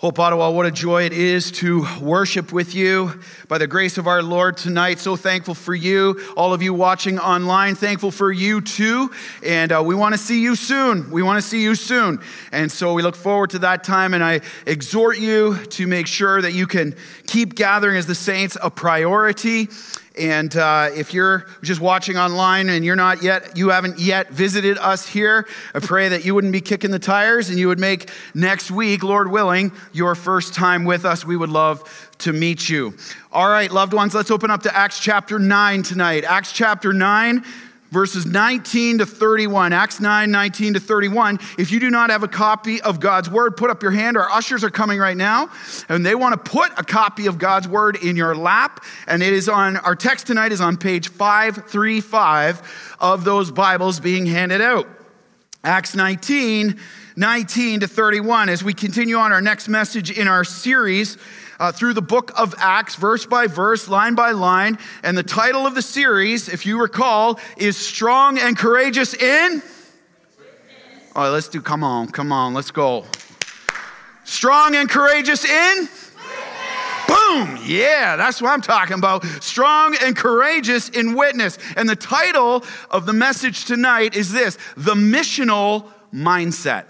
Hope Ottawa, what a joy it is to worship with you by the grace of our Lord tonight. So thankful for you, all of you watching online. Thankful for you too. And uh, we want to see you soon. We want to see you soon. And so we look forward to that time. And I exhort you to make sure that you can keep gathering as the saints a priority. And uh, if you're just watching online and you're not yet, you haven't yet visited us here, I pray that you wouldn't be kicking the tires and you would make next week, Lord willing, your first time with us. We would love to meet you. All right, loved ones, let's open up to Acts chapter 9 tonight. Acts chapter 9 verses 19 to 31. Acts 9, 19 to 31. If you do not have a copy of God's word, put up your hand. Our ushers are coming right now, and they want to put a copy of God's word in your lap. And it is on, our text tonight is on page 535 of those Bibles being handed out. Acts 19, 19 to 31. As we continue on our next message in our series, uh, through the book of Acts, verse by verse, line by line. And the title of the series, if you recall, is Strong and Courageous in. All right, let's do, come on, come on, let's go. Strong and courageous in. Boom! Yeah, that's what I'm talking about. Strong and courageous in witness. And the title of the message tonight is this The Missional Mindset.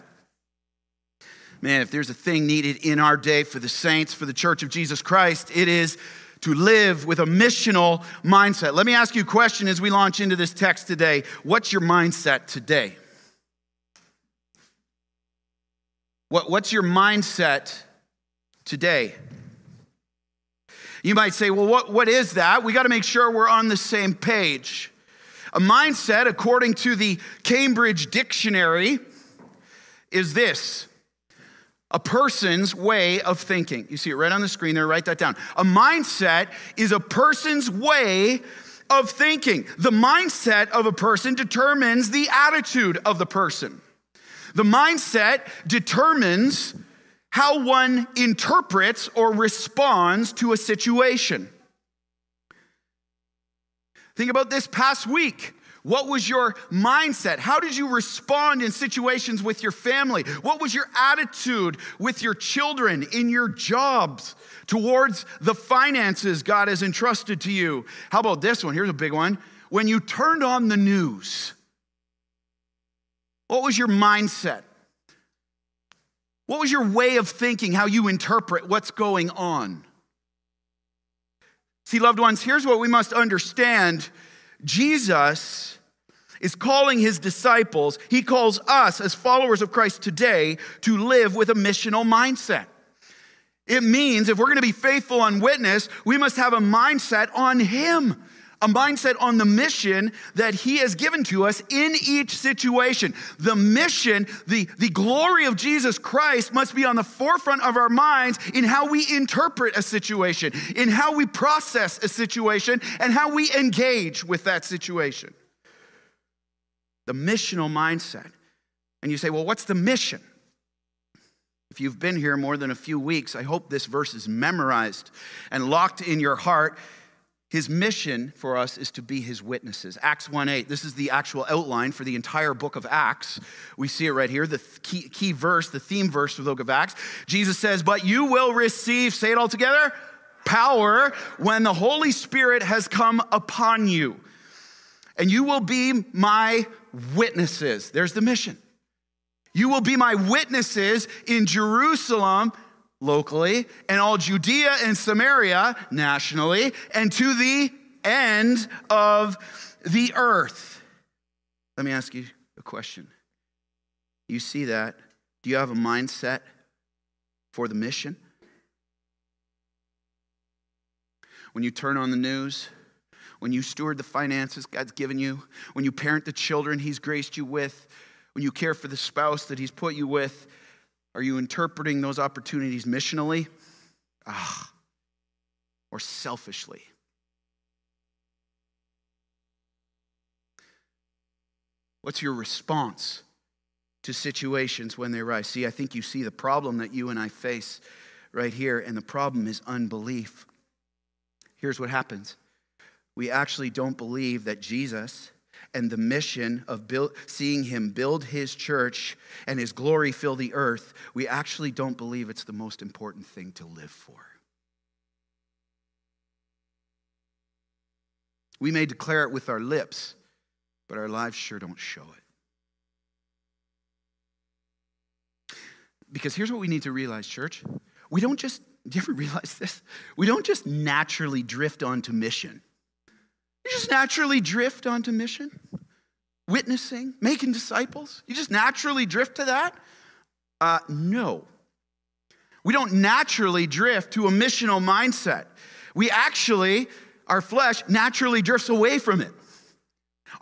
Man, if there's a thing needed in our day for the saints, for the church of Jesus Christ, it is to live with a missional mindset. Let me ask you a question as we launch into this text today. What's your mindset today? What, what's your mindset today? You might say, well, what, what is that? We got to make sure we're on the same page. A mindset, according to the Cambridge Dictionary, is this a person's way of thinking. You see it right on the screen there, write that down. A mindset is a person's way of thinking. The mindset of a person determines the attitude of the person. The mindset determines how one interprets or responds to a situation. Think about this past week. What was your mindset? How did you respond in situations with your family? What was your attitude with your children, in your jobs, towards the finances God has entrusted to you? How about this one? Here's a big one. When you turned on the news, what was your mindset? What was your way of thinking, how you interpret what's going on? See, loved ones, here's what we must understand Jesus is calling his disciples, he calls us as followers of Christ today to live with a missional mindset. It means if we're going to be faithful on witness, we must have a mindset on him a mindset on the mission that He has given to us in each situation. The mission, the, the glory of Jesus Christ must be on the forefront of our minds in how we interpret a situation, in how we process a situation, and how we engage with that situation. The missional mindset. And you say, well, what's the mission? If you've been here more than a few weeks, I hope this verse is memorized and locked in your heart his mission for us is to be his witnesses. Acts 1 8, this is the actual outline for the entire book of Acts. We see it right here, the key, key verse, the theme verse of the book of Acts. Jesus says, But you will receive, say it all together, power when the Holy Spirit has come upon you. And you will be my witnesses. There's the mission. You will be my witnesses in Jerusalem locally, and all Judea and Samaria nationally, and to the end of the earth. Let me ask you a question. You see that? Do you have a mindset for the mission? When you turn on the news, when you steward the finances God's given you, when you parent the children He's graced you with, when you care for the spouse that He's put you with, are you interpreting those opportunities missionally? Ah, or selfishly? What's your response to situations when they arise? See, I think you see the problem that you and I face right here, and the problem is unbelief. Here's what happens we actually don't believe that Jesus and the mission of build, seeing him build his church and his glory fill the earth, we actually don't believe it's the most important thing to live for. We may declare it with our lips, but our lives sure don't show it. Because here's what we need to realize, church. We don't just, do you ever realize this? We don't just naturally drift onto mission. You just naturally drift onto mission, witnessing, making disciples. You just naturally drift to that? Uh, no. We don't naturally drift to a missional mindset. We actually, our flesh naturally drifts away from it.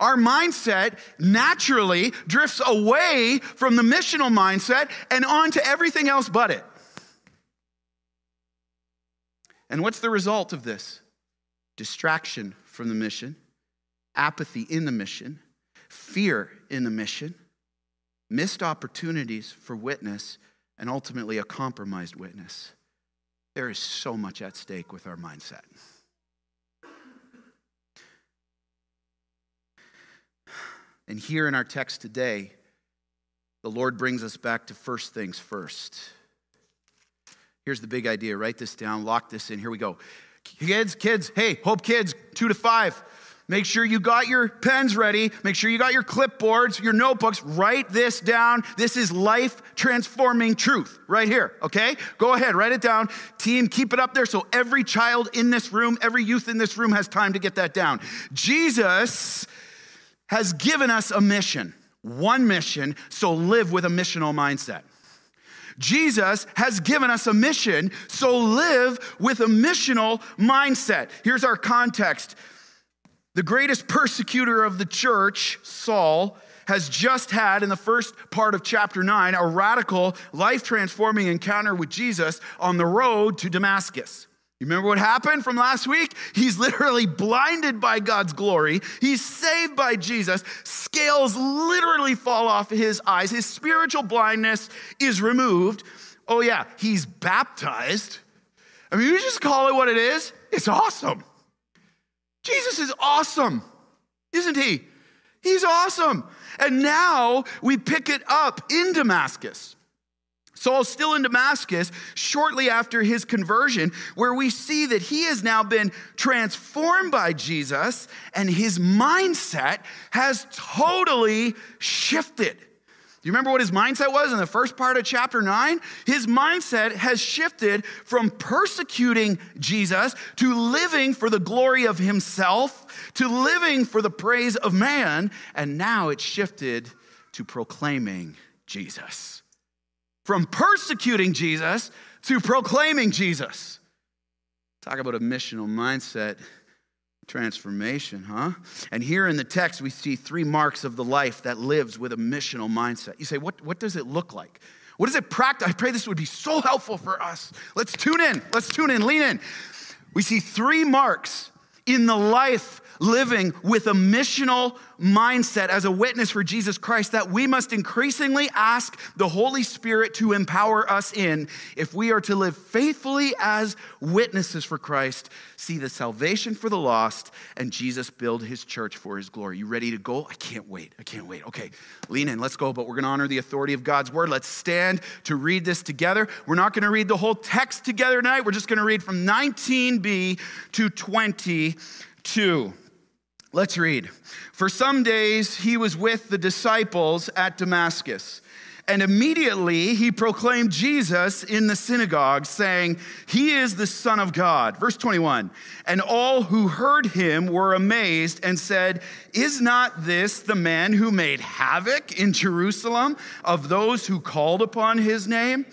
Our mindset naturally drifts away from the missional mindset and onto everything else but it. And what's the result of this? Distraction from the mission, apathy in the mission, fear in the mission, missed opportunities for witness, and ultimately a compromised witness. There is so much at stake with our mindset. And here in our text today, the Lord brings us back to first things first. Here's the big idea. Write this down, lock this in. Here we go. Kids, kids, hey, Hope Kids, two to five. Make sure you got your pens ready. Make sure you got your clipboards, your notebooks. Write this down. This is life transforming truth right here, okay? Go ahead, write it down. Team, keep it up there so every child in this room, every youth in this room has time to get that down. Jesus has given us a mission, one mission, so live with a missional mindset. Jesus has given us a mission, so live with a missional mindset. Here's our context the greatest persecutor of the church, Saul, has just had in the first part of chapter 9 a radical, life transforming encounter with Jesus on the road to Damascus. You remember what happened from last week? He's literally blinded by God's glory. He's saved by Jesus. Scales literally fall off his eyes. His spiritual blindness is removed. Oh, yeah, he's baptized. I mean, you just call it what it is. It's awesome. Jesus is awesome, isn't he? He's awesome. And now we pick it up in Damascus. Saul's still in Damascus shortly after his conversion, where we see that he has now been transformed by Jesus and his mindset has totally shifted. Do you remember what his mindset was in the first part of chapter 9? His mindset has shifted from persecuting Jesus to living for the glory of himself, to living for the praise of man, and now it's shifted to proclaiming Jesus from persecuting Jesus to proclaiming Jesus. Talk about a missional mindset transformation, huh? And here in the text, we see three marks of the life that lives with a missional mindset. You say, what, what does it look like? What does it practice? I pray this would be so helpful for us. Let's tune in. Let's tune in. Lean in. We see three marks in the life living with a missional mindset as a witness for Jesus Christ that we must increasingly ask the Holy Spirit to empower us in if we are to live faithfully as witnesses for Christ, see the salvation for the lost, and Jesus build his church for his glory. You ready to go? I can't wait. I can't wait. Okay, lean in. Let's go. But we're going to honor the authority of God's word. Let's stand to read this together. We're not going to read the whole text together tonight. We're just going to read from 19b to 22. Let's read. For some days he was with the disciples at Damascus. And immediately he proclaimed Jesus in the synagogue, saying, He is the Son of God. Verse 21 And all who heard him were amazed and said, Is not this the man who made havoc in Jerusalem of those who called upon his name?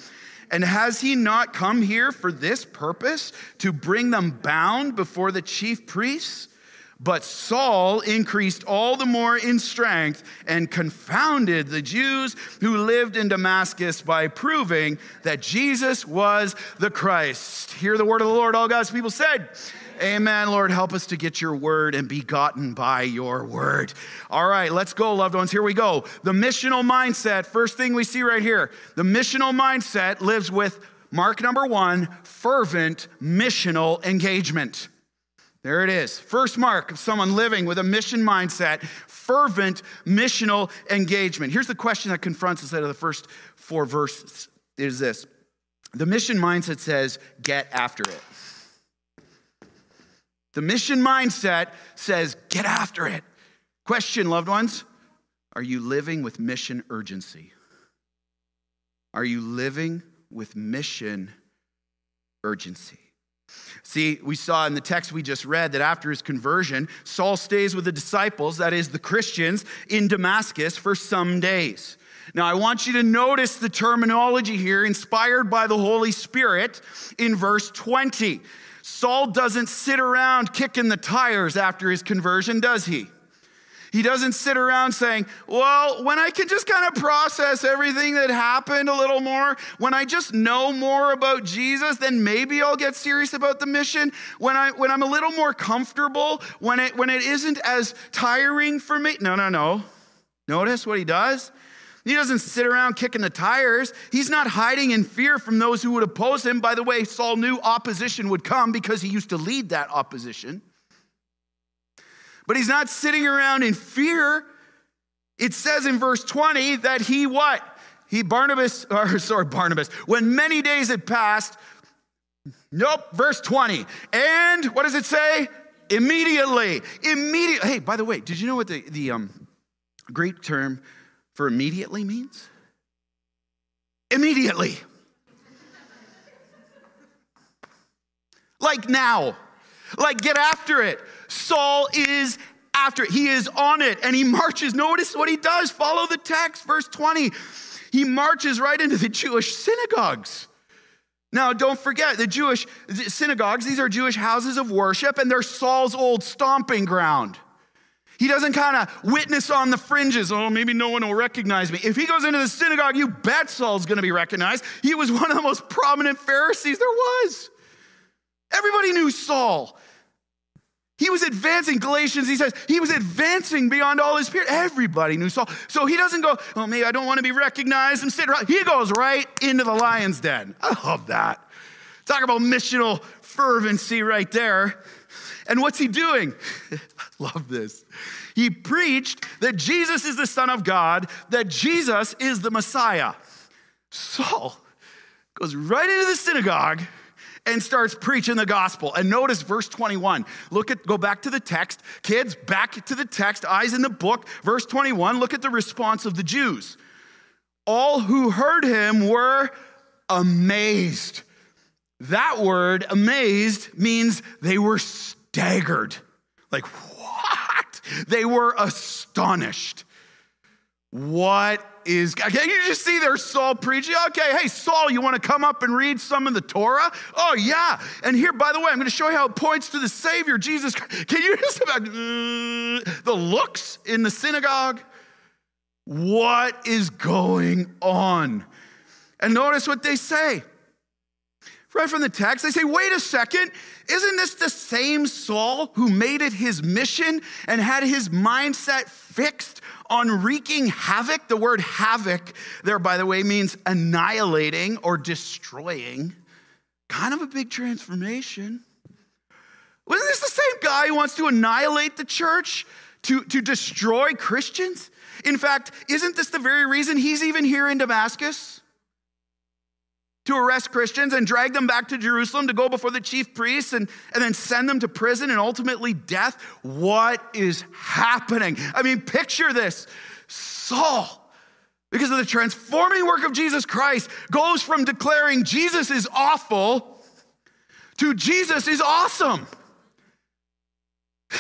And has he not come here for this purpose, to bring them bound before the chief priests? But Saul increased all the more in strength and confounded the Jews who lived in Damascus by proving that Jesus was the Christ. Hear the word of the Lord, all God's people said. Amen. Lord, help us to get your word and be gotten by your word. All right, let's go, loved ones. Here we go. The missional mindset, first thing we see right here. The missional mindset lives with mark number one fervent missional engagement. There it is. First mark of someone living with a mission mindset, fervent missional engagement. Here's the question that confronts us out of the first four verses is this. The mission mindset says, get after it. The mission mindset says, get after it. Question, loved ones Are you living with mission urgency? Are you living with mission urgency? See, we saw in the text we just read that after his conversion, Saul stays with the disciples, that is, the Christians, in Damascus for some days. Now, I want you to notice the terminology here, inspired by the Holy Spirit, in verse 20. Saul doesn't sit around kicking the tires after his conversion, does he? He doesn't sit around saying, Well, when I can just kind of process everything that happened a little more, when I just know more about Jesus, then maybe I'll get serious about the mission. When, I, when I'm a little more comfortable, when it, when it isn't as tiring for me. No, no, no. Notice what he does? He doesn't sit around kicking the tires. He's not hiding in fear from those who would oppose him. By the way, Saul knew opposition would come because he used to lead that opposition. But he's not sitting around in fear. It says in verse 20 that he what? He Barnabas, or sorry, Barnabas, when many days had passed, nope, verse 20. And what does it say? Immediately. Immediately. Hey, by the way, did you know what the, the um, Greek term for immediately means? Immediately. like now. Like get after it. Saul is after it. He is on it and he marches. Notice what he does. Follow the text, verse 20. He marches right into the Jewish synagogues. Now, don't forget the Jewish synagogues, these are Jewish houses of worship, and they're Saul's old stomping ground. He doesn't kind of witness on the fringes. Oh, maybe no one will recognize me. If he goes into the synagogue, you bet Saul's going to be recognized. He was one of the most prominent Pharisees there was. Everybody knew Saul. He was advancing, Galatians, he says, he was advancing beyond all his peers. Everybody knew Saul. So he doesn't go, oh, maybe I don't want to be recognized and sit right. He goes right into the lion's den. I love that. Talk about missional fervency right there. And what's he doing? I love this. He preached that Jesus is the Son of God, that Jesus is the Messiah. Saul goes right into the synagogue and starts preaching the gospel. And notice verse 21. Look at, go back to the text. Kids, back to the text, eyes in the book. Verse 21, look at the response of the Jews. All who heard him were amazed. That word, amazed, means they were staggered. Like, what? They were astonished. What is, can you just see there Saul preaching? Okay, hey, Saul, you want to come up and read some of the Torah? Oh, yeah. And here, by the way, I'm going to show you how it points to the Savior, Jesus Christ. Can you just about uh, the looks in the synagogue? What is going on? And notice what they say. Right from the text, they say, wait a second, isn't this the same Saul who made it his mission and had his mindset fixed on wreaking havoc. The word havoc there, by the way, means annihilating or destroying. Kind of a big transformation. Wasn't this the same guy who wants to annihilate the church, to, to destroy Christians? In fact, isn't this the very reason he's even here in Damascus? To arrest Christians and drag them back to Jerusalem to go before the chief priests and, and then send them to prison and ultimately death. What is happening? I mean, picture this Saul, because of the transforming work of Jesus Christ, goes from declaring Jesus is awful to Jesus is awesome.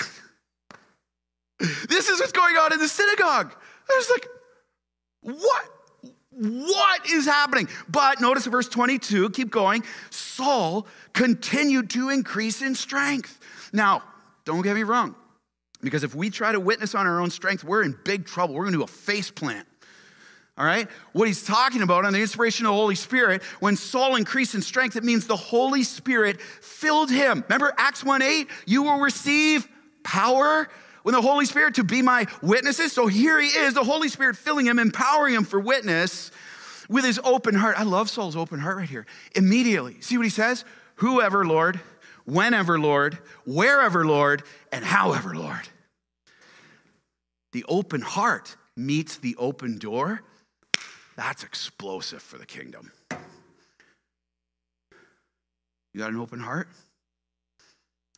this is what's going on in the synagogue. I was like, what? What is happening? But notice verse 22, keep going. Saul continued to increase in strength. Now, don't get me wrong, because if we try to witness on our own strength, we're in big trouble. We're going to do a face plant. All right? What he's talking about on the inspiration of the Holy Spirit, when Saul increased in strength, it means the Holy Spirit filled him. Remember Acts 1 8? You will receive power when the Holy Spirit to be my witnesses. So here he is, the Holy Spirit filling him, empowering him for witness with his open heart. I love Saul's open heart right here. Immediately, see what he says? Whoever, Lord, whenever, Lord, wherever, Lord, and however, Lord. The open heart meets the open door. That's explosive for the kingdom. You got an open heart?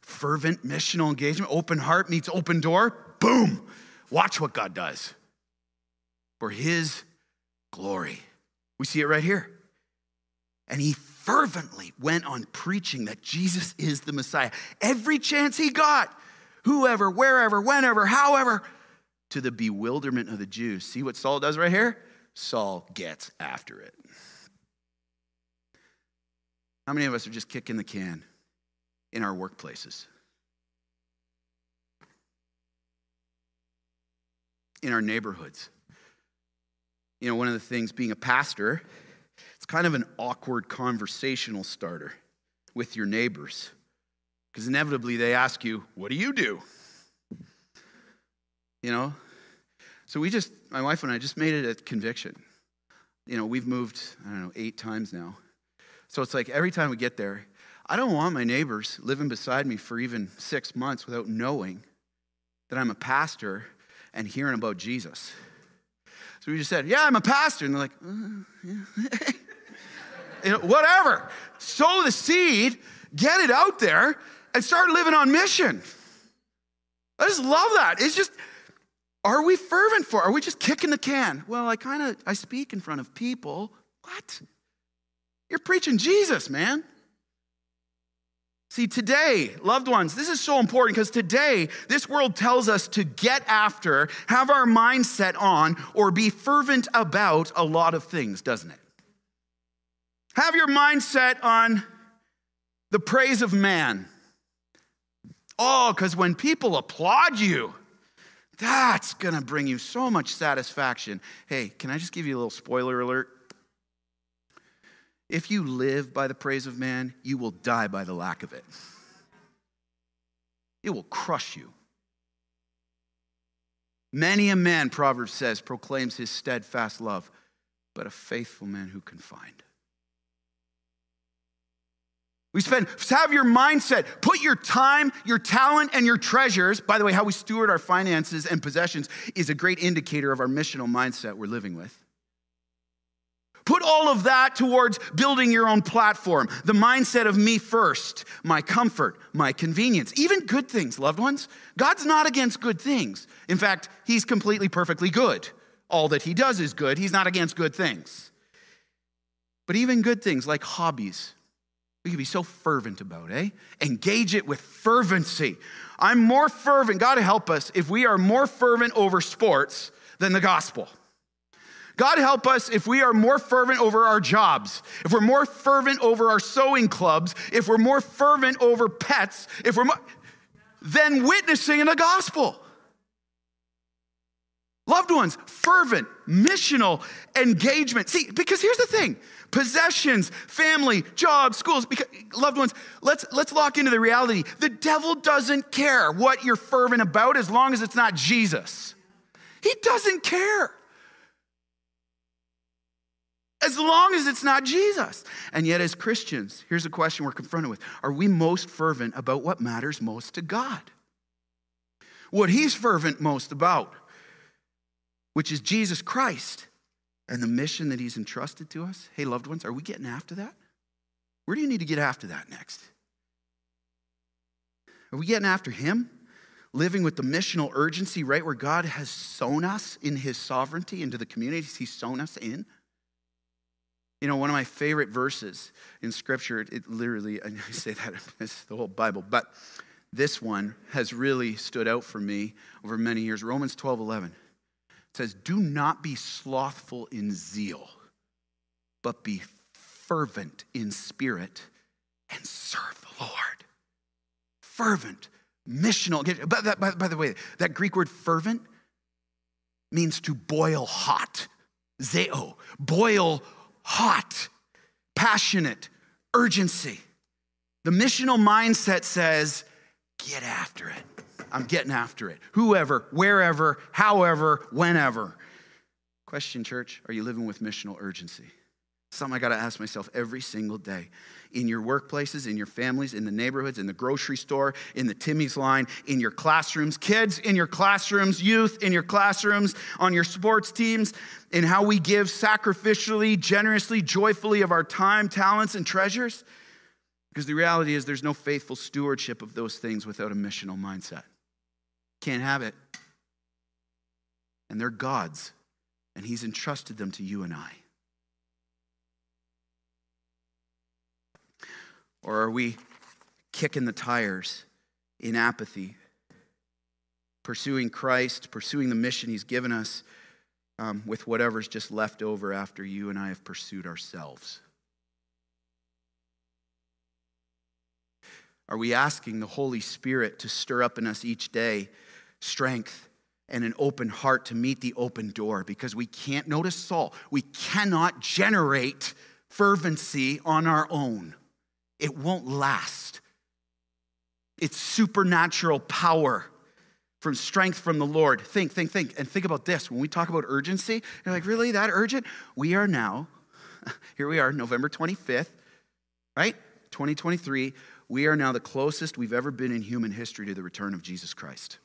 Fervent missional engagement, open heart meets open door. Boom. Watch what God does for his glory. We see it right here. And he fervently went on preaching that Jesus is the Messiah. Every chance he got, whoever, wherever, whenever, however, to the bewilderment of the Jews. See what Saul does right here? Saul gets after it. How many of us are just kicking the can in our workplaces? In our neighborhoods? You know, one of the things being a pastor, it's kind of an awkward conversational starter with your neighbors. Because inevitably they ask you, What do you do? You know? So we just, my wife and I just made it a conviction. You know, we've moved, I don't know, eight times now. So it's like every time we get there, I don't want my neighbors living beside me for even six months without knowing that I'm a pastor and hearing about Jesus. So we just said, Yeah, I'm a pastor. And they're like, uh, yeah. you know, Whatever. Sow the seed, get it out there, and start living on mission. I just love that. It's just, are we fervent for? Are we just kicking the can? Well, I kind of I speak in front of people. What? You're preaching Jesus, man. See, today, loved ones, this is so important because today, this world tells us to get after, have our mindset on, or be fervent about a lot of things, doesn't it? Have your mindset on the praise of man. Oh, because when people applaud you, that's gonna bring you so much satisfaction. Hey, can I just give you a little spoiler alert? If you live by the praise of man, you will die by the lack of it. It will crush you. Many a man, Proverbs says, proclaims his steadfast love, but a faithful man who can find. We spend, have your mindset, put your time, your talent, and your treasures. By the way, how we steward our finances and possessions is a great indicator of our missional mindset we're living with. All of that towards building your own platform. The mindset of me first, my comfort, my convenience, even good things, loved ones. God's not against good things. In fact, He's completely perfectly good. All that He does is good. He's not against good things. But even good things like hobbies, we can be so fervent about, eh? Engage it with fervency. I'm more fervent, God help us, if we are more fervent over sports than the gospel. God help us if we are more fervent over our jobs, if we're more fervent over our sewing clubs, if we're more fervent over pets, if we're more, than witnessing in the gospel. Loved ones, fervent, missional engagement. See, because here's the thing possessions, family, jobs, schools, because, loved ones, let's, let's lock into the reality. The devil doesn't care what you're fervent about as long as it's not Jesus. He doesn't care as long as it's not Jesus. And yet, as Christians, here's a question we're confronted with Are we most fervent about what matters most to God? What He's fervent most about, which is Jesus Christ and the mission that He's entrusted to us. Hey, loved ones, are we getting after that? Where do you need to get after that next? Are we getting after Him? Living with the missional urgency right where God has sown us in His sovereignty into the communities He's sown us in? You know, one of my favorite verses in Scripture, it literally, I say that, it's the whole Bible, but this one has really stood out for me over many years. Romans 12 11 says, Do not be slothful in zeal, but be fervent in spirit and serve the Lord. Fervent, missional. By, by, by the way, that Greek word fervent means to boil hot. Zeo, boil hot, passionate, urgency. The missional mindset says, get after it. I'm getting after it. Whoever, wherever, however, whenever. Question, church, are you living with missional urgency? Something I got to ask myself every single day. In your workplaces, in your families, in the neighborhoods, in the grocery store, in the Timmy's line, in your classrooms, kids in your classrooms, youth in your classrooms, on your sports teams, in how we give sacrificially, generously, joyfully of our time, talents, and treasures. Because the reality is, there's no faithful stewardship of those things without a missional mindset. Can't have it. And they're God's, and He's entrusted them to you and I. Or are we kicking the tires in apathy, pursuing Christ, pursuing the mission He's given us um, with whatever's just left over after you and I have pursued ourselves? Are we asking the Holy Spirit to stir up in us each day strength and an open heart to meet the open door? Because we can't, notice Saul, we cannot generate fervency on our own, it won't last. It's supernatural power from strength from the Lord. Think, think, think, and think about this. When we talk about urgency, you're like, really, that urgent? We are now, here we are, November 25th, right? 2023 we are now the closest we've ever been in human history to the return of Jesus Christ.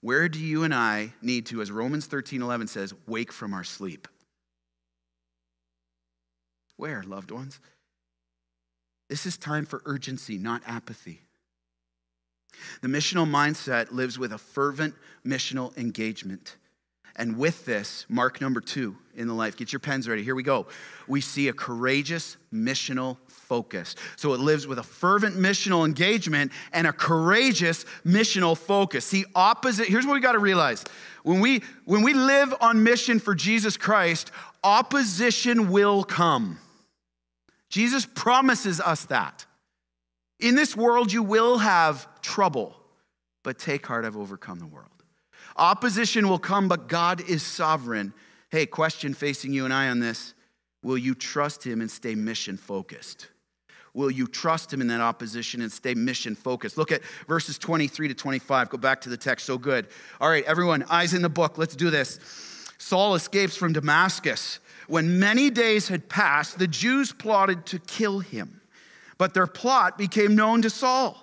Where do you and I need to, as Romans 13 11 says, wake from our sleep? Where, loved ones? This is time for urgency, not apathy. The missional mindset lives with a fervent missional engagement. And with this, mark number two in the life, get your pens ready. Here we go. We see a courageous missional focus. So it lives with a fervent missional engagement and a courageous missional focus. See, opposite, here's what we got to realize. When we when we live on mission for Jesus Christ, opposition will come. Jesus promises us that. In this world you will have trouble, but take heart, I've overcome the world. Opposition will come, but God is sovereign. Hey, question facing you and I on this Will you trust Him and stay mission focused? Will you trust Him in that opposition and stay mission focused? Look at verses 23 to 25. Go back to the text, so good. All right, everyone, eyes in the book. Let's do this. Saul escapes from Damascus. When many days had passed, the Jews plotted to kill him, but their plot became known to Saul.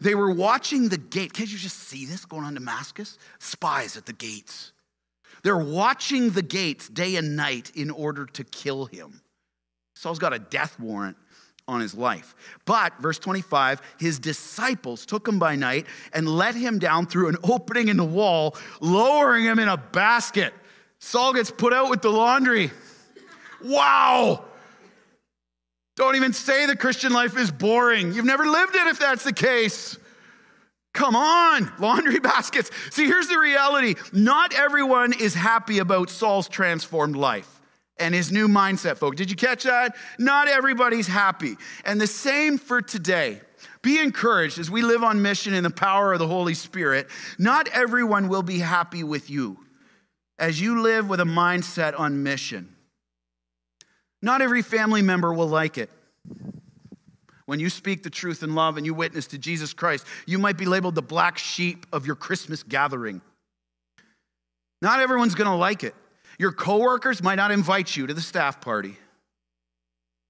They were watching the gate. Can't you just see this going on Damascus? Spies at the gates. They're watching the gates day and night in order to kill him. Saul's got a death warrant on his life. But, verse 25, his disciples took him by night and let him down through an opening in the wall, lowering him in a basket. Saul gets put out with the laundry. Wow! Don't even say the Christian life is boring. You've never lived it if that's the case. Come on, laundry baskets. See, here's the reality not everyone is happy about Saul's transformed life and his new mindset, folks. Did you catch that? Not everybody's happy. And the same for today. Be encouraged as we live on mission in the power of the Holy Spirit. Not everyone will be happy with you as you live with a mindset on mission. Not every family member will like it. When you speak the truth in love and you witness to Jesus Christ, you might be labeled the black sheep of your Christmas gathering. Not everyone's going to like it. Your coworkers might not invite you to the staff party.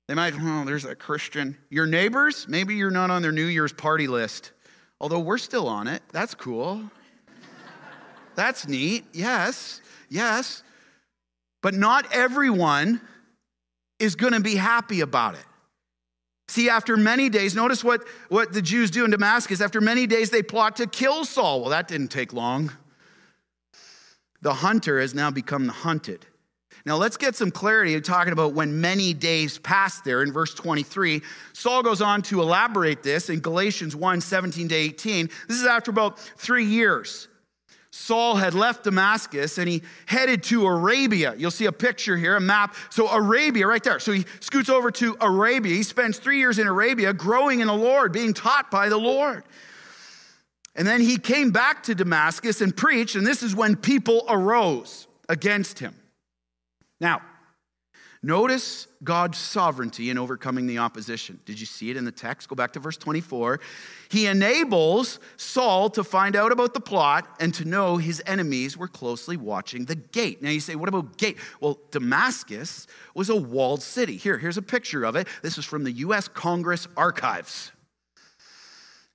They might, oh, there's a Christian. Your neighbors, maybe you're not on their New Year's party list, although we're still on it. That's cool. That's neat. Yes, yes. But not everyone is going to be happy about it. See, after many days, notice what, what the Jews do in Damascus. After many days, they plot to kill Saul. Well, that didn't take long. The hunter has now become the hunted. Now, let's get some clarity talking about when many days passed there in verse 23. Saul goes on to elaborate this in Galatians 1 17 to 18. This is after about three years. Saul had left Damascus and he headed to Arabia. You'll see a picture here, a map. So, Arabia, right there. So, he scoots over to Arabia. He spends three years in Arabia, growing in the Lord, being taught by the Lord. And then he came back to Damascus and preached, and this is when people arose against him. Now, Notice God's sovereignty in overcoming the opposition. Did you see it in the text? Go back to verse 24. He enables Saul to find out about the plot and to know his enemies were closely watching the gate. Now you say, what about gate? Well, Damascus was a walled city. Here, here's a picture of it. This is from the US Congress archives.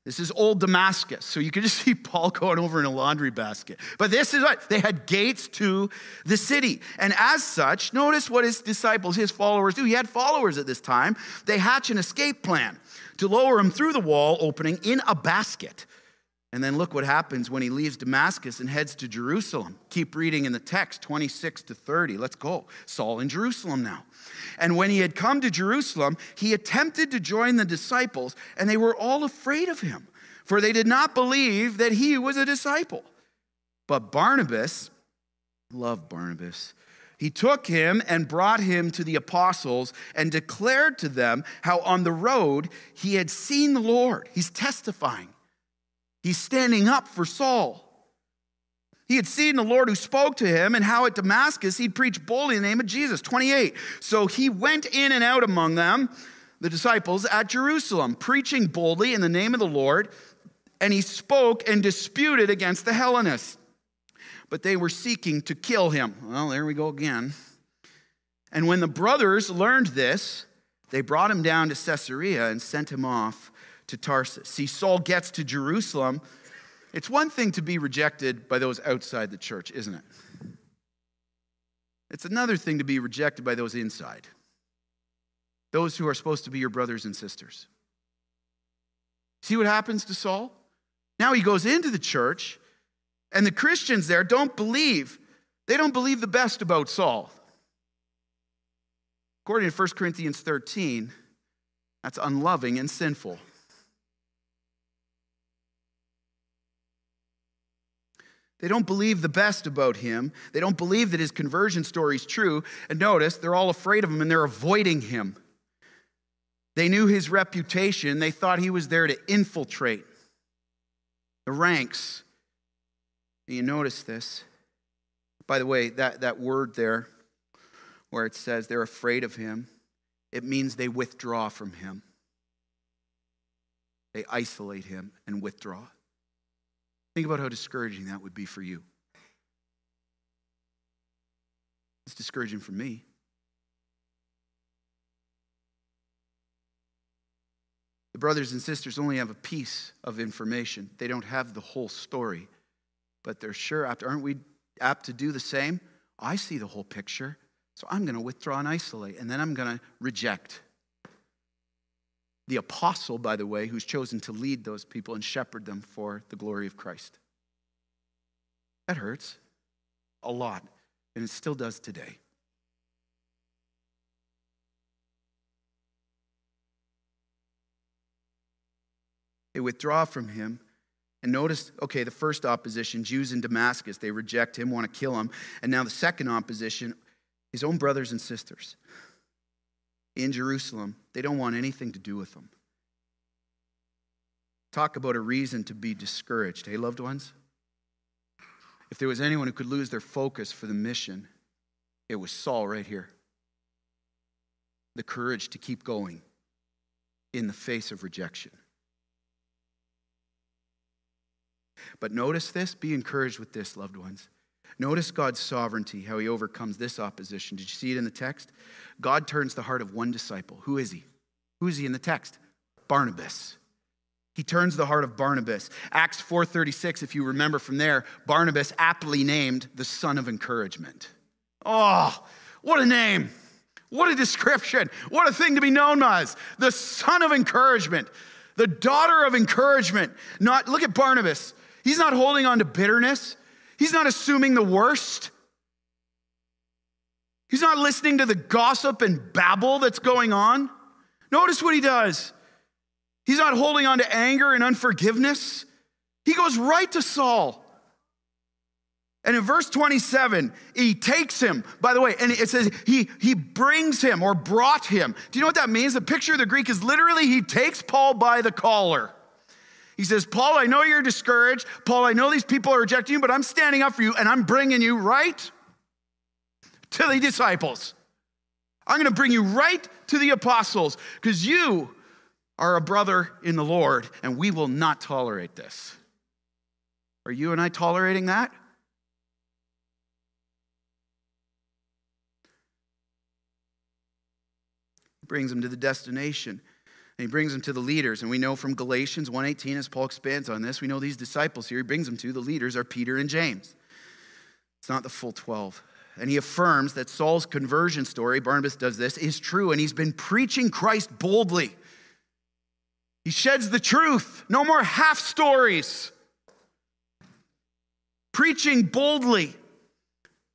This is old Damascus. So you can just see Paul going over in a laundry basket. But this is what they had gates to the city. And as such, notice what his disciples, his followers do. He had followers at this time. They hatch an escape plan to lower him through the wall opening in a basket. And then look what happens when he leaves Damascus and heads to Jerusalem. Keep reading in the text, 26 to 30. Let's go. Saul in Jerusalem now. And when he had come to Jerusalem, he attempted to join the disciples, and they were all afraid of him, for they did not believe that he was a disciple. But Barnabas, love Barnabas, he took him and brought him to the apostles and declared to them how on the road he had seen the Lord. He's testifying. He's standing up for Saul. He had seen the Lord who spoke to him, and how at Damascus he'd preached boldly in the name of Jesus. 28. So he went in and out among them, the disciples, at Jerusalem, preaching boldly in the name of the Lord, and he spoke and disputed against the Hellenists. But they were seeking to kill him. Well, there we go again. And when the brothers learned this, they brought him down to Caesarea and sent him off to Tarsus. See, Saul gets to Jerusalem. It's one thing to be rejected by those outside the church, isn't it? It's another thing to be rejected by those inside, those who are supposed to be your brothers and sisters. See what happens to Saul? Now he goes into the church, and the Christians there don't believe. They don't believe the best about Saul. According to 1 Corinthians 13, that's unloving and sinful. They don't believe the best about him. They don't believe that his conversion story is true. And notice, they're all afraid of him and they're avoiding him. They knew his reputation. They thought he was there to infiltrate the ranks. And you notice this. By the way, that, that word there, where it says they're afraid of him, it means they withdraw from him. They isolate him and withdraw. Think about how discouraging that would be for you. It's discouraging for me. The brothers and sisters only have a piece of information, they don't have the whole story. But they're sure, after, aren't we apt to do the same? I see the whole picture, so I'm going to withdraw and isolate, and then I'm going to reject. The apostle, by the way, who's chosen to lead those people and shepherd them for the glory of Christ. That hurts a lot, and it still does today. They withdraw from him. And notice, okay, the first opposition, Jews in Damascus, they reject him, want to kill him. And now the second opposition, his own brothers and sisters in Jerusalem, they don't want anything to do with them. Talk about a reason to be discouraged, hey, loved ones? If there was anyone who could lose their focus for the mission, it was Saul right here. The courage to keep going in the face of rejection. But notice this, be encouraged with this, loved ones. Notice God's sovereignty, how he overcomes this opposition. Did you see it in the text? God turns the heart of one disciple. Who is he? Who is he in the text? Barnabas. He turns the heart of Barnabas. Acts 4:36 if you remember from there, Barnabas aptly named the son of encouragement. Oh, what a name. What a description. What a thing to be known as. The son of encouragement. The daughter of encouragement. Not look at Barnabas. He's not holding on to bitterness. He's not assuming the worst. He's not listening to the gossip and babble that's going on. Notice what he does. He's not holding on to anger and unforgiveness. He goes right to Saul. And in verse 27, he takes him, by the way, and it says he, he brings him or brought him. Do you know what that means? The picture of the Greek is literally he takes Paul by the collar. He says, Paul, I know you're discouraged. Paul, I know these people are rejecting you, but I'm standing up for you and I'm bringing you right to the disciples. I'm going to bring you right to the apostles because you are a brother in the Lord, and we will not tolerate this. Are you and I tolerating that? Brings them to the destination. And he brings them to the leaders. And we know from Galatians 1:18, as Paul expands on this, we know these disciples here he brings them to, the leaders are Peter and James. It's not the full 12. And he affirms that Saul's conversion story, Barnabas does this, is true, and he's been preaching Christ boldly. He sheds the truth. No more half stories. Preaching boldly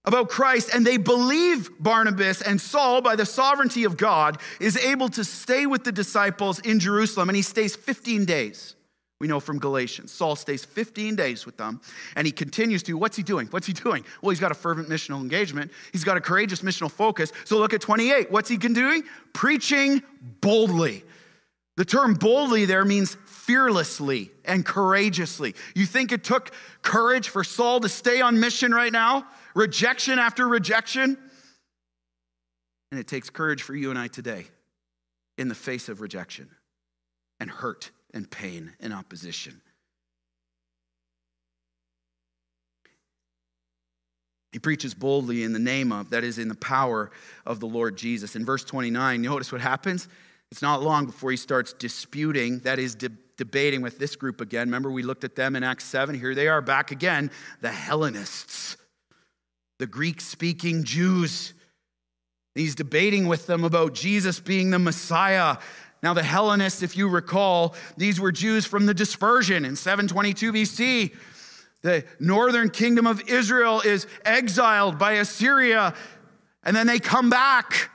about Christ, and they believe Barnabas and Saul, by the sovereignty of God, is able to stay with the disciples in Jerusalem, and he stays 15 days. We know from Galatians. Saul stays 15 days with them, and he continues to. What's he doing? What's he doing? Well, he's got a fervent missional engagement. He's got a courageous missional focus. So look at 28. What's he doing? Preaching boldly. The term boldly there means fearlessly and courageously. You think it took courage for Saul to stay on mission right now? Rejection after rejection? And it takes courage for you and I today in the face of rejection and hurt and pain and opposition. He preaches boldly in the name of, that is, in the power of the Lord Jesus. In verse 29, notice what happens? It's not long before he starts disputing, that is, de- debating with this group again. Remember, we looked at them in Acts 7. Here they are back again, the Hellenists, the Greek speaking Jews. He's debating with them about Jesus being the Messiah. Now, the Hellenists, if you recall, these were Jews from the dispersion in 722 BC. The northern kingdom of Israel is exiled by Assyria, and then they come back.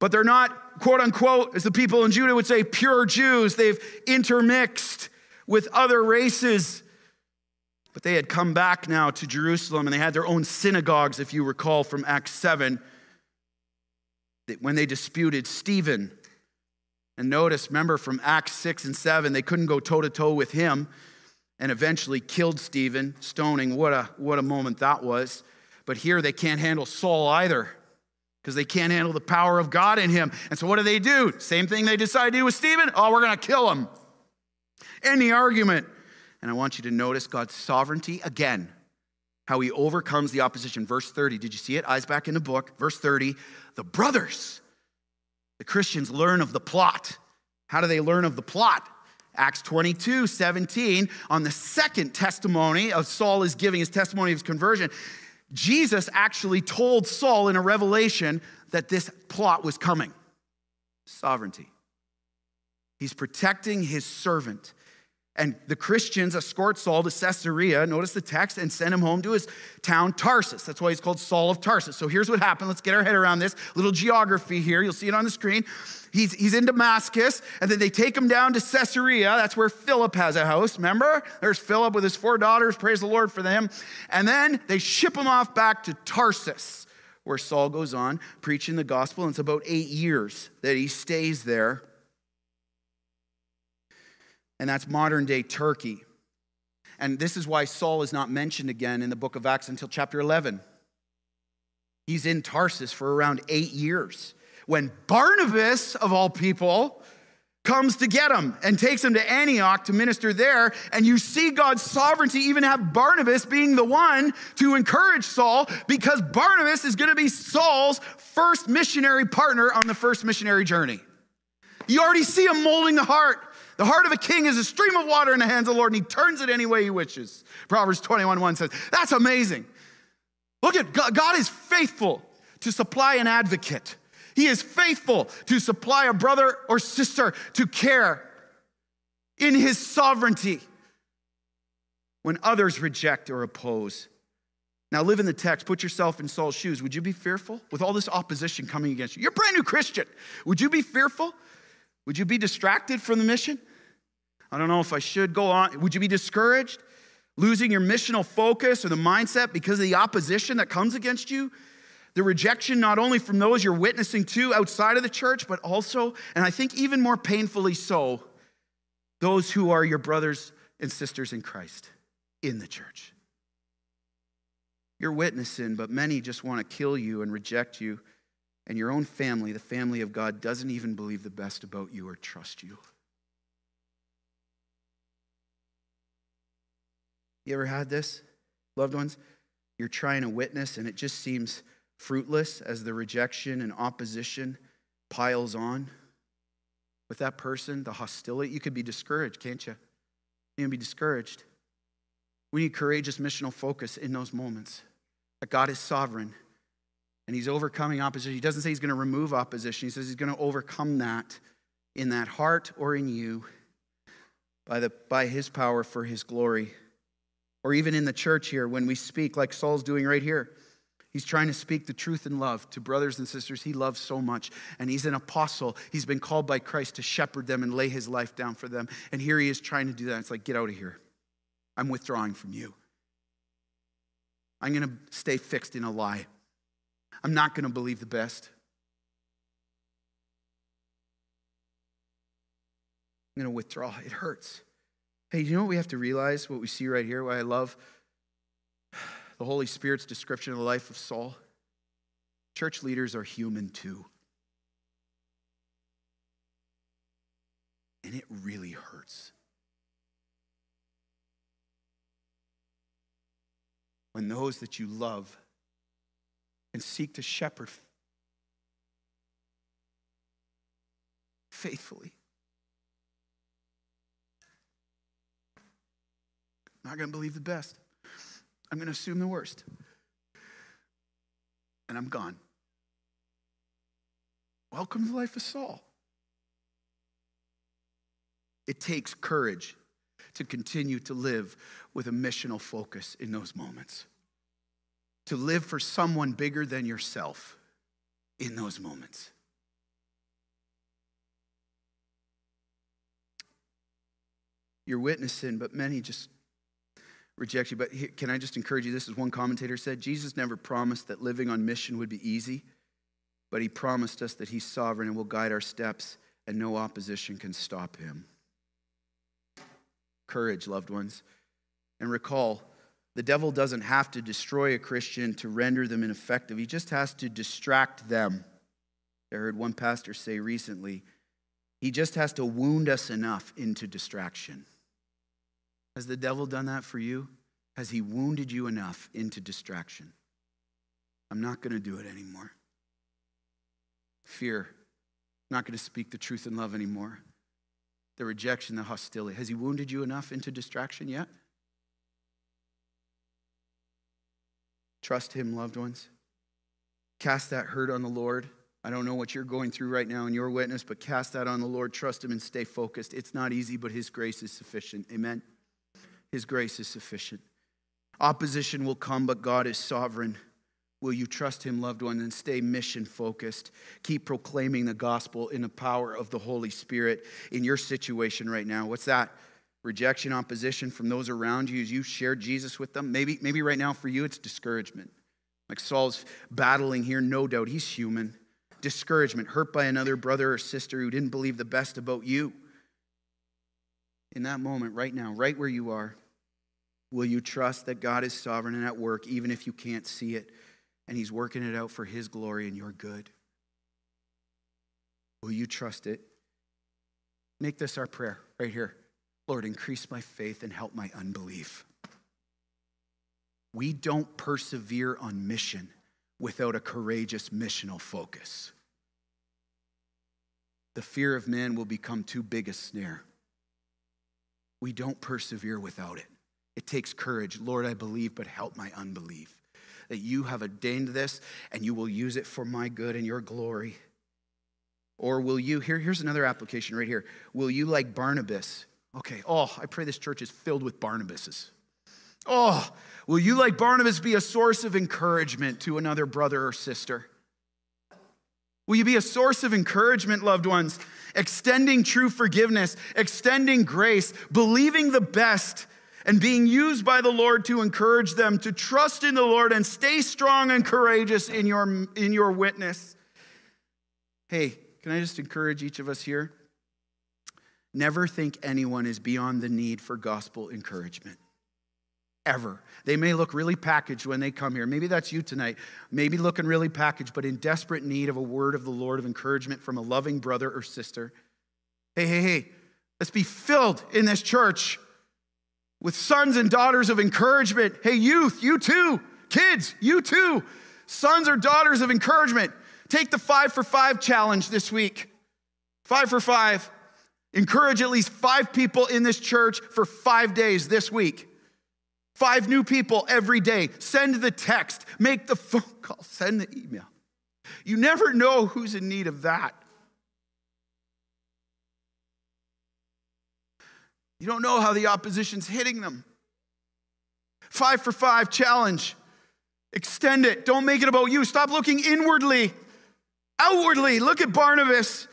But they're not quote unquote, as the people in Judah would say, pure Jews. They've intermixed with other races. But they had come back now to Jerusalem and they had their own synagogues, if you recall from Acts 7, when they disputed Stephen. And notice, remember from Acts 6 and 7, they couldn't go toe to toe with him and eventually killed Stephen, stoning. What a, what a moment that was. But here they can't handle Saul either because they can't handle the power of God in him. And so what do they do? Same thing they decided to do with Stephen. Oh, we're going to kill him. The argument. And I want you to notice God's sovereignty again, how he overcomes the opposition. Verse 30, did you see it? Eyes back in the book. Verse 30, the brothers, the Christians learn of the plot. How do they learn of the plot? Acts 22, 17, on the second testimony of Saul is giving his testimony of his conversion. Jesus actually told Saul in a revelation that this plot was coming sovereignty. He's protecting his servant. And the Christians escort Saul to Caesarea, notice the text, and send him home to his town, Tarsus. That's why he's called Saul of Tarsus. So here's what happened. Let's get our head around this. Little geography here. You'll see it on the screen. He's, he's in Damascus, and then they take him down to Caesarea. That's where Philip has a house. Remember? There's Philip with his four daughters. Praise the Lord for them. And then they ship him off back to Tarsus, where Saul goes on preaching the gospel. And it's about eight years that he stays there and that's modern day Turkey. And this is why Saul is not mentioned again in the book of Acts until chapter 11. He's in Tarsus for around eight years when Barnabas, of all people, comes to get him and takes him to Antioch to minister there. And you see God's sovereignty even have Barnabas being the one to encourage Saul because Barnabas is going to be Saul's first missionary partner on the first missionary journey. You already see him molding the heart. The heart of a king is a stream of water in the hands of the Lord, and he turns it any way he wishes. Proverbs 21 1 says, That's amazing. Look at God, God is faithful to supply an advocate. He is faithful to supply a brother or sister to care in his sovereignty when others reject or oppose. Now, live in the text, put yourself in Saul's shoes. Would you be fearful with all this opposition coming against you? You're a brand new Christian. Would you be fearful? Would you be distracted from the mission? I don't know if I should go on. Would you be discouraged? Losing your missional focus or the mindset because of the opposition that comes against you? The rejection, not only from those you're witnessing to outside of the church, but also, and I think even more painfully so, those who are your brothers and sisters in Christ in the church. You're witnessing, but many just want to kill you and reject you. and your own family, the family of God, doesn't even believe the best about you or trust you. You ever had this, loved ones? You're trying to witness and it just seems fruitless as the rejection and opposition piles on. With that person, the hostility, you could be discouraged, can't you? You can be discouraged. We need courageous missional focus in those moments. That God is sovereign and He's overcoming opposition. He doesn't say He's going to remove opposition, He says He's going to overcome that in that heart or in you by, the, by His power for His glory. Or even in the church here, when we speak, like Saul's doing right here. He's trying to speak the truth in love to brothers and sisters he loves so much. And he's an apostle. He's been called by Christ to shepherd them and lay his life down for them. And here he is trying to do that. It's like, get out of here. I'm withdrawing from you. I'm going to stay fixed in a lie. I'm not going to believe the best. I'm going to withdraw. It hurts. Hey, you know what we have to realize? What we see right here, why I love? The Holy Spirit's description of the life of Saul. Church leaders are human too. And it really hurts. when those that you love and seek to shepherd faithfully. I'm not going to believe the best. I'm going to assume the worst. And I'm gone. Welcome to the life of Saul. It takes courage to continue to live with a missional focus in those moments. To live for someone bigger than yourself in those moments. You're witnessing, but many just reject you. But can I just encourage you? This is one commentator said Jesus never promised that living on mission would be easy, but he promised us that he's sovereign and will guide our steps, and no opposition can stop him courage, loved ones. And recall, the devil doesn't have to destroy a Christian to render them ineffective, he just has to distract them. I heard one pastor say recently, he just has to wound us enough into distraction. Has the devil done that for you? Has he wounded you enough into distraction? I'm not going to do it anymore. Fear. I'm not going to speak the truth in love anymore the rejection, the hostility. Has he wounded you enough into distraction yet? Trust him, loved ones. Cast that hurt on the Lord. I don't know what you're going through right now in your witness, but cast that on the Lord. Trust him and stay focused. It's not easy, but his grace is sufficient. Amen. His grace is sufficient. Opposition will come, but God is sovereign. Will you trust him, loved one, and stay mission focused? Keep proclaiming the gospel in the power of the Holy Spirit in your situation right now. What's that? Rejection, opposition from those around you as you share Jesus with them. Maybe, maybe right now for you it's discouragement. Like Saul's battling here, no doubt. He's human. Discouragement, hurt by another brother or sister who didn't believe the best about you. In that moment, right now, right where you are, will you trust that God is sovereign and at work, even if you can't see it? and He's working it out for His glory and your good. Will you trust it? Make this our prayer right here. Lord, increase my faith and help my unbelief. We don't persevere on mission without a courageous missional focus. The fear of man will become too big a snare. We don't persevere without it. It takes courage. Lord, I believe, but help my unbelief that you have ordained this and you will use it for my good and your glory? Or will you, here, here's another application right here. Will you, like Barnabas, okay, oh, I pray this church is filled with Barnabases. Oh, will you, like Barnabas, be a source of encouragement to another brother or sister? Will you be a source of encouragement, loved ones? Extending true forgiveness, extending grace, believing the best and being used by the Lord to encourage them to trust in the Lord and stay strong and courageous in your, in your witness. Hey, can I just encourage each of us here? Never think anyone is beyond the need for gospel encouragement. ever. They may look really packaged when they come here. Maybe that's you tonight. Maybe looking really packaged, but in desperate need of a word of the Lord of encouragement from a loving brother or sister. Hey, hey, hey, let's be filled in this church with sons and daughters of encouragement. Hey, youth, you too. Kids, you too. Sons or daughters of encouragement. Take the five for five challenge this week. Five for five. Encourage at least five people in this church for five days this week. Five new people every day. Send the text, make the phone call, send the email. You never know who's in need of that. You don't know how the opposition's hitting them. Five for five challenge. Extend it. Don't make it about you. Stop looking inwardly, outwardly. Look at Barnabas.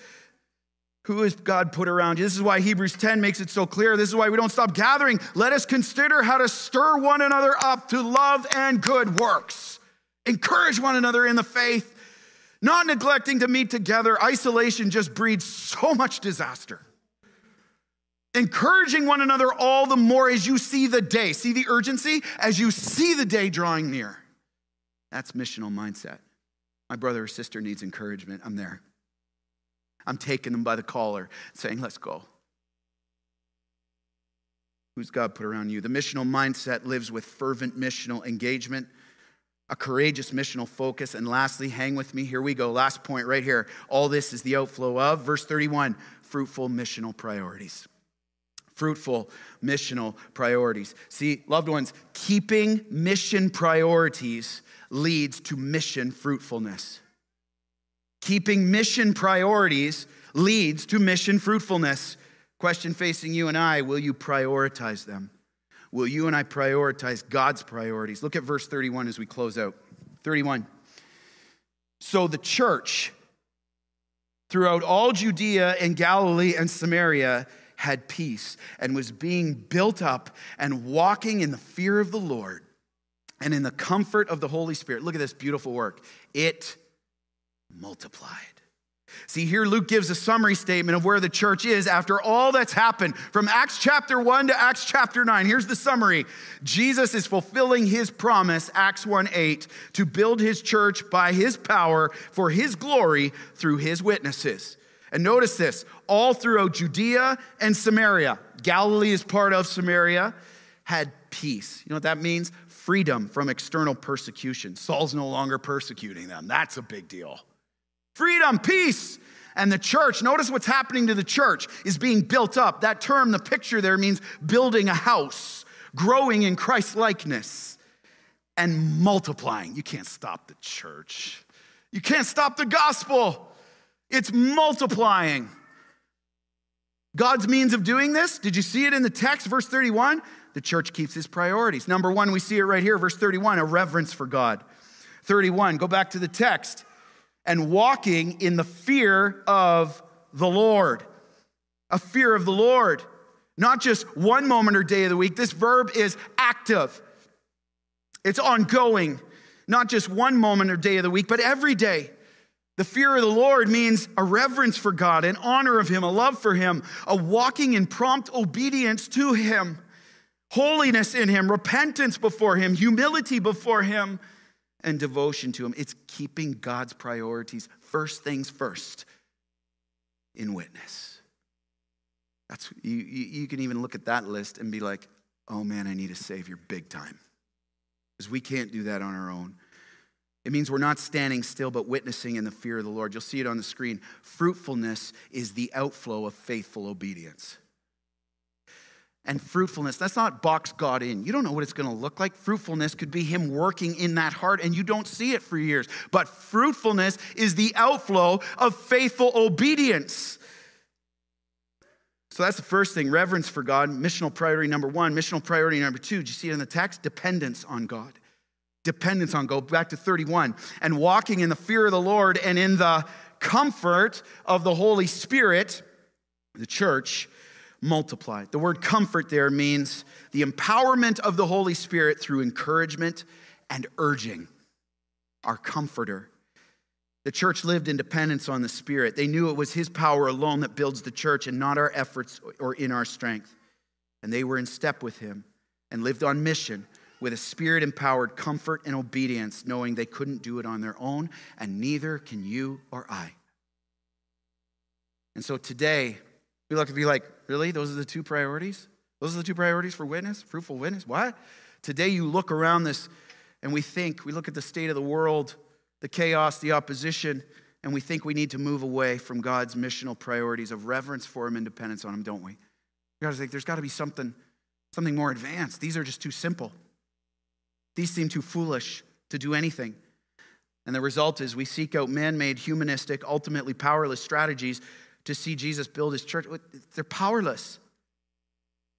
Who has God put around you? This is why Hebrews 10 makes it so clear. This is why we don't stop gathering. Let us consider how to stir one another up to love and good works. Encourage one another in the faith, not neglecting to meet together. Isolation just breeds so much disaster. Encouraging one another all the more as you see the day. See the urgency? As you see the day drawing near. That's missional mindset. My brother or sister needs encouragement. I'm there. I'm taking them by the collar, saying, Let's go. Who's God put around you? The missional mindset lives with fervent missional engagement, a courageous missional focus, and lastly, hang with me. Here we go. Last point right here. All this is the outflow of, verse 31, fruitful missional priorities. Fruitful missional priorities. See, loved ones, keeping mission priorities leads to mission fruitfulness. Keeping mission priorities leads to mission fruitfulness. Question facing you and I will you prioritize them? Will you and I prioritize God's priorities? Look at verse 31 as we close out. 31. So the church throughout all Judea and Galilee and Samaria had peace and was being built up and walking in the fear of the Lord and in the comfort of the Holy Spirit. Look at this beautiful work. It multiplied. See, here Luke gives a summary statement of where the church is after all that's happened from Acts chapter 1 to Acts chapter 9. Here's the summary Jesus is fulfilling his promise, Acts 1 8, to build his church by his power for his glory through his witnesses. And notice this all throughout Judea and Samaria, Galilee is part of Samaria, had peace. You know what that means? Freedom from external persecution. Saul's no longer persecuting them. That's a big deal freedom, peace. And the church, notice what's happening to the church, is being built up. That term, the picture there means building a house, growing in Christ likeness, and multiplying. You can't stop the church. You can't stop the gospel. It's multiplying. God's means of doing this, did you see it in the text, verse 31? The church keeps his priorities. Number one, we see it right here, verse 31, a reverence for God. 31, go back to the text and walking in the fear of the Lord. A fear of the Lord. Not just one moment or day of the week. This verb is active, it's ongoing. Not just one moment or day of the week, but every day. The fear of the Lord means a reverence for God, an honor of Him, a love for Him, a walking in prompt obedience to Him, holiness in Him, repentance before Him, humility before Him and devotion to Him. It's keeping God's priorities first things first in witness. That's you, you can even look at that list and be like, oh man, I need a Savior big time. Because we can't do that on our own. It means we're not standing still, but witnessing in the fear of the Lord. You'll see it on the screen. Fruitfulness is the outflow of faithful obedience and fruitfulness. That's not box God in. You don't know what it's going to look like. Fruitfulness could be Him working in that heart and you don't see it for years. But fruitfulness is the outflow of faithful obedience. So that's the first thing reverence for God, missional priority number one. Missional priority number two, do you see it in the text? Dependence on God. Dependence on Go Back to 31. And walking in the fear of the Lord and in the comfort of the Holy Spirit, the church multiplied. The word comfort there means the empowerment of the Holy Spirit through encouragement and urging. Our comforter. The church lived in dependence on the Spirit. They knew it was His power alone that builds the church and not our efforts or in our strength. And they were in step with Him and lived on mission with a spirit empowered comfort and obedience, knowing they couldn't do it on their own, and neither can you or I. And so today, we look to be like, really? Those are the two priorities? Those are the two priorities for witness, fruitful witness? What? Today, you look around this and we think, we look at the state of the world, the chaos, the opposition, and we think we need to move away from God's missional priorities of reverence for Him and dependence on Him, don't we? You gotta think there's got to be something, something more advanced. These are just too simple. These seem too foolish to do anything. And the result is we seek out man made, humanistic, ultimately powerless strategies to see Jesus build his church. They're powerless.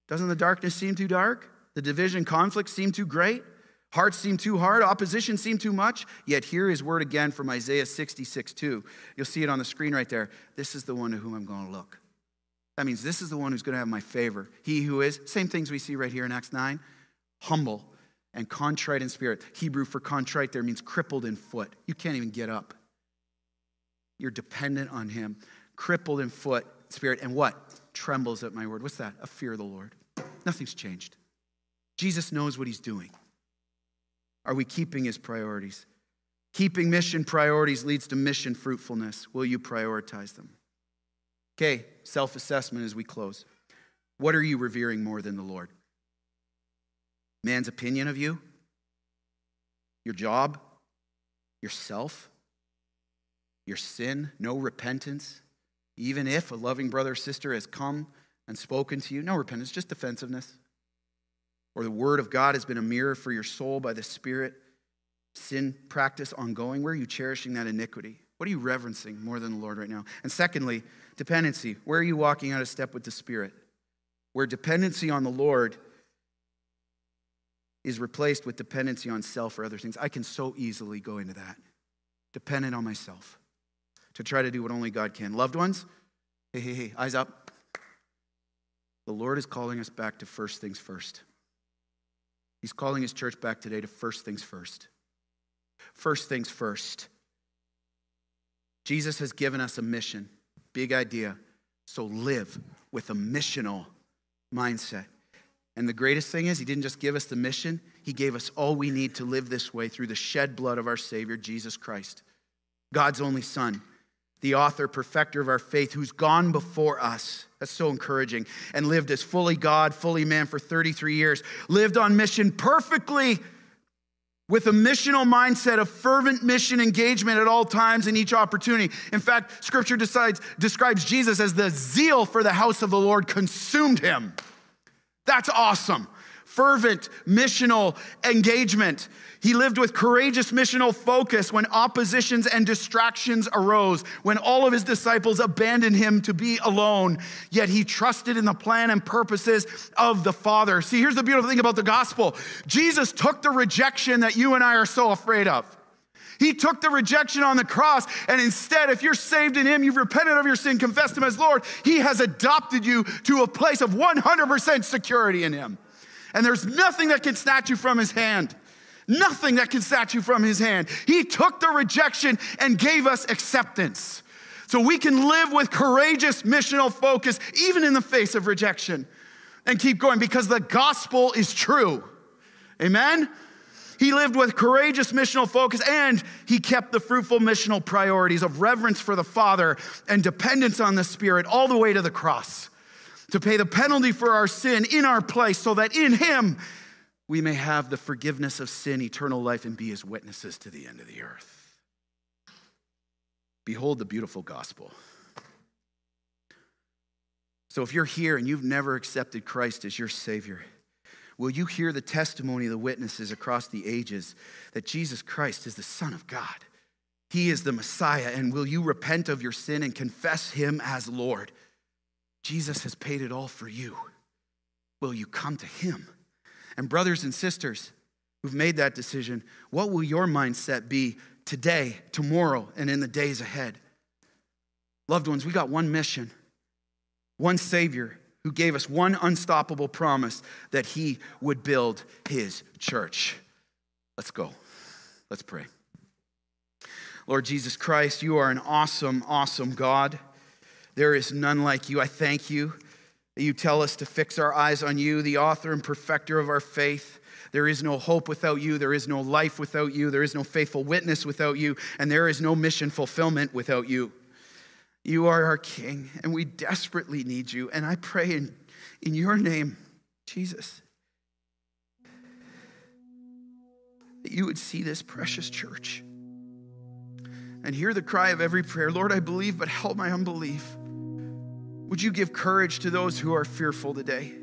Doesn't the darkness seem too dark? The division, conflict seem too great? Hearts seem too hard, opposition seem too much. Yet here is word again from Isaiah 66 2. You'll see it on the screen right there. This is the one to whom I'm going to look. That means this is the one who's going to have my favor. He who is, same things we see right here in Acts 9, humble and contrite in spirit. Hebrew for contrite there means crippled in foot. You can't even get up. You're dependent on him. Crippled in foot, spirit, and what? Trembles at my word. What's that? A fear of the Lord. Nothing's changed. Jesus knows what he's doing. Are we keeping his priorities? Keeping mission priorities leads to mission fruitfulness. Will you prioritize them? Okay, self assessment as we close. What are you revering more than the Lord? Man's opinion of you? Your job? Yourself? Your sin? No repentance? Even if a loving brother or sister has come and spoken to you, no repentance, just defensiveness or the Word of God has been a mirror for your soul by the Spirit, sin practice ongoing, where are you cherishing that iniquity? What are you reverencing more than the Lord right now? And secondly, dependency. Where are you walking out of step with the Spirit? Where dependency on the Lord is replaced with dependency on self or other things. I can so easily go into that. Dependent on myself to try to do what only God can. Loved ones, hey, hey, hey, eyes up. The Lord is calling us back to first things first. He's calling his church back today to first things first. First things first. Jesus has given us a mission, big idea. So live with a missional mindset. And the greatest thing is, he didn't just give us the mission, he gave us all we need to live this way through the shed blood of our Savior, Jesus Christ, God's only Son the author, perfecter of our faith, who's gone before us. That's so encouraging. And lived as fully God, fully man for 33 years. Lived on mission perfectly with a missional mindset of fervent mission engagement at all times in each opportunity. In fact, scripture decides, describes Jesus as the zeal for the house of the Lord consumed him. That's awesome fervent missional engagement. He lived with courageous missional focus when oppositions and distractions arose, when all of his disciples abandoned him to be alone, yet he trusted in the plan and purposes of the Father. See, here's the beautiful thing about the gospel Jesus took the rejection that you and I are so afraid of. He took the rejection on the cross, and instead, if you're saved in Him, you've repented of your sin, confessed Him as Lord, He has adopted you to a place of 100% security in Him. And there's nothing that can snatch you from his hand. Nothing that can snatch you from his hand. He took the rejection and gave us acceptance. So we can live with courageous missional focus, even in the face of rejection, and keep going because the gospel is true. Amen? He lived with courageous missional focus and he kept the fruitful missional priorities of reverence for the Father and dependence on the Spirit all the way to the cross to pay the penalty for our sin in our place, so that in Him we may have the forgiveness of sin, eternal life, and be His witnesses to the end of the earth. Behold the beautiful gospel. So, if you're here and you've never accepted Christ as your Savior, will you hear the testimony of the witnesses across the ages that Jesus Christ is the Son of God? He is the Messiah, and will you repent of your sin and confess Him as Lord? Jesus has paid it all for you. Will you come to him? And, brothers and sisters who've made that decision, what will your mindset be today, tomorrow, and in the days ahead? Loved ones, we got one mission, one Savior who gave us one unstoppable promise that he would build his church. Let's go. Let's pray. Lord Jesus Christ, you are an awesome, awesome God. There is none like you. I thank you that you tell us to fix our eyes on you, the author and perfecter of our faith. There is no hope without you. There is no life without you. There is no faithful witness without you. And there is no mission fulfillment without you. You are our King, and we desperately need you. And I pray in, in your name, Jesus, that you would see this precious church and hear the cry of every prayer Lord, I believe, but help my unbelief. Would you give courage to those who are fearful today?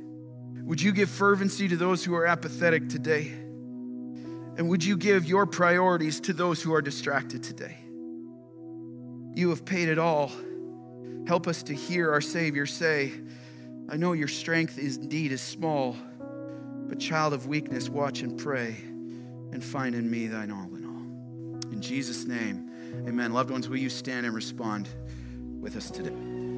Would you give fervency to those who are apathetic today? And would you give your priorities to those who are distracted today? You have paid it all. Help us to hear our Savior say, I know your strength is indeed is small, but child of weakness, watch and pray and find in me thine all in all. In Jesus' name, amen. Loved ones, will you stand and respond with us today?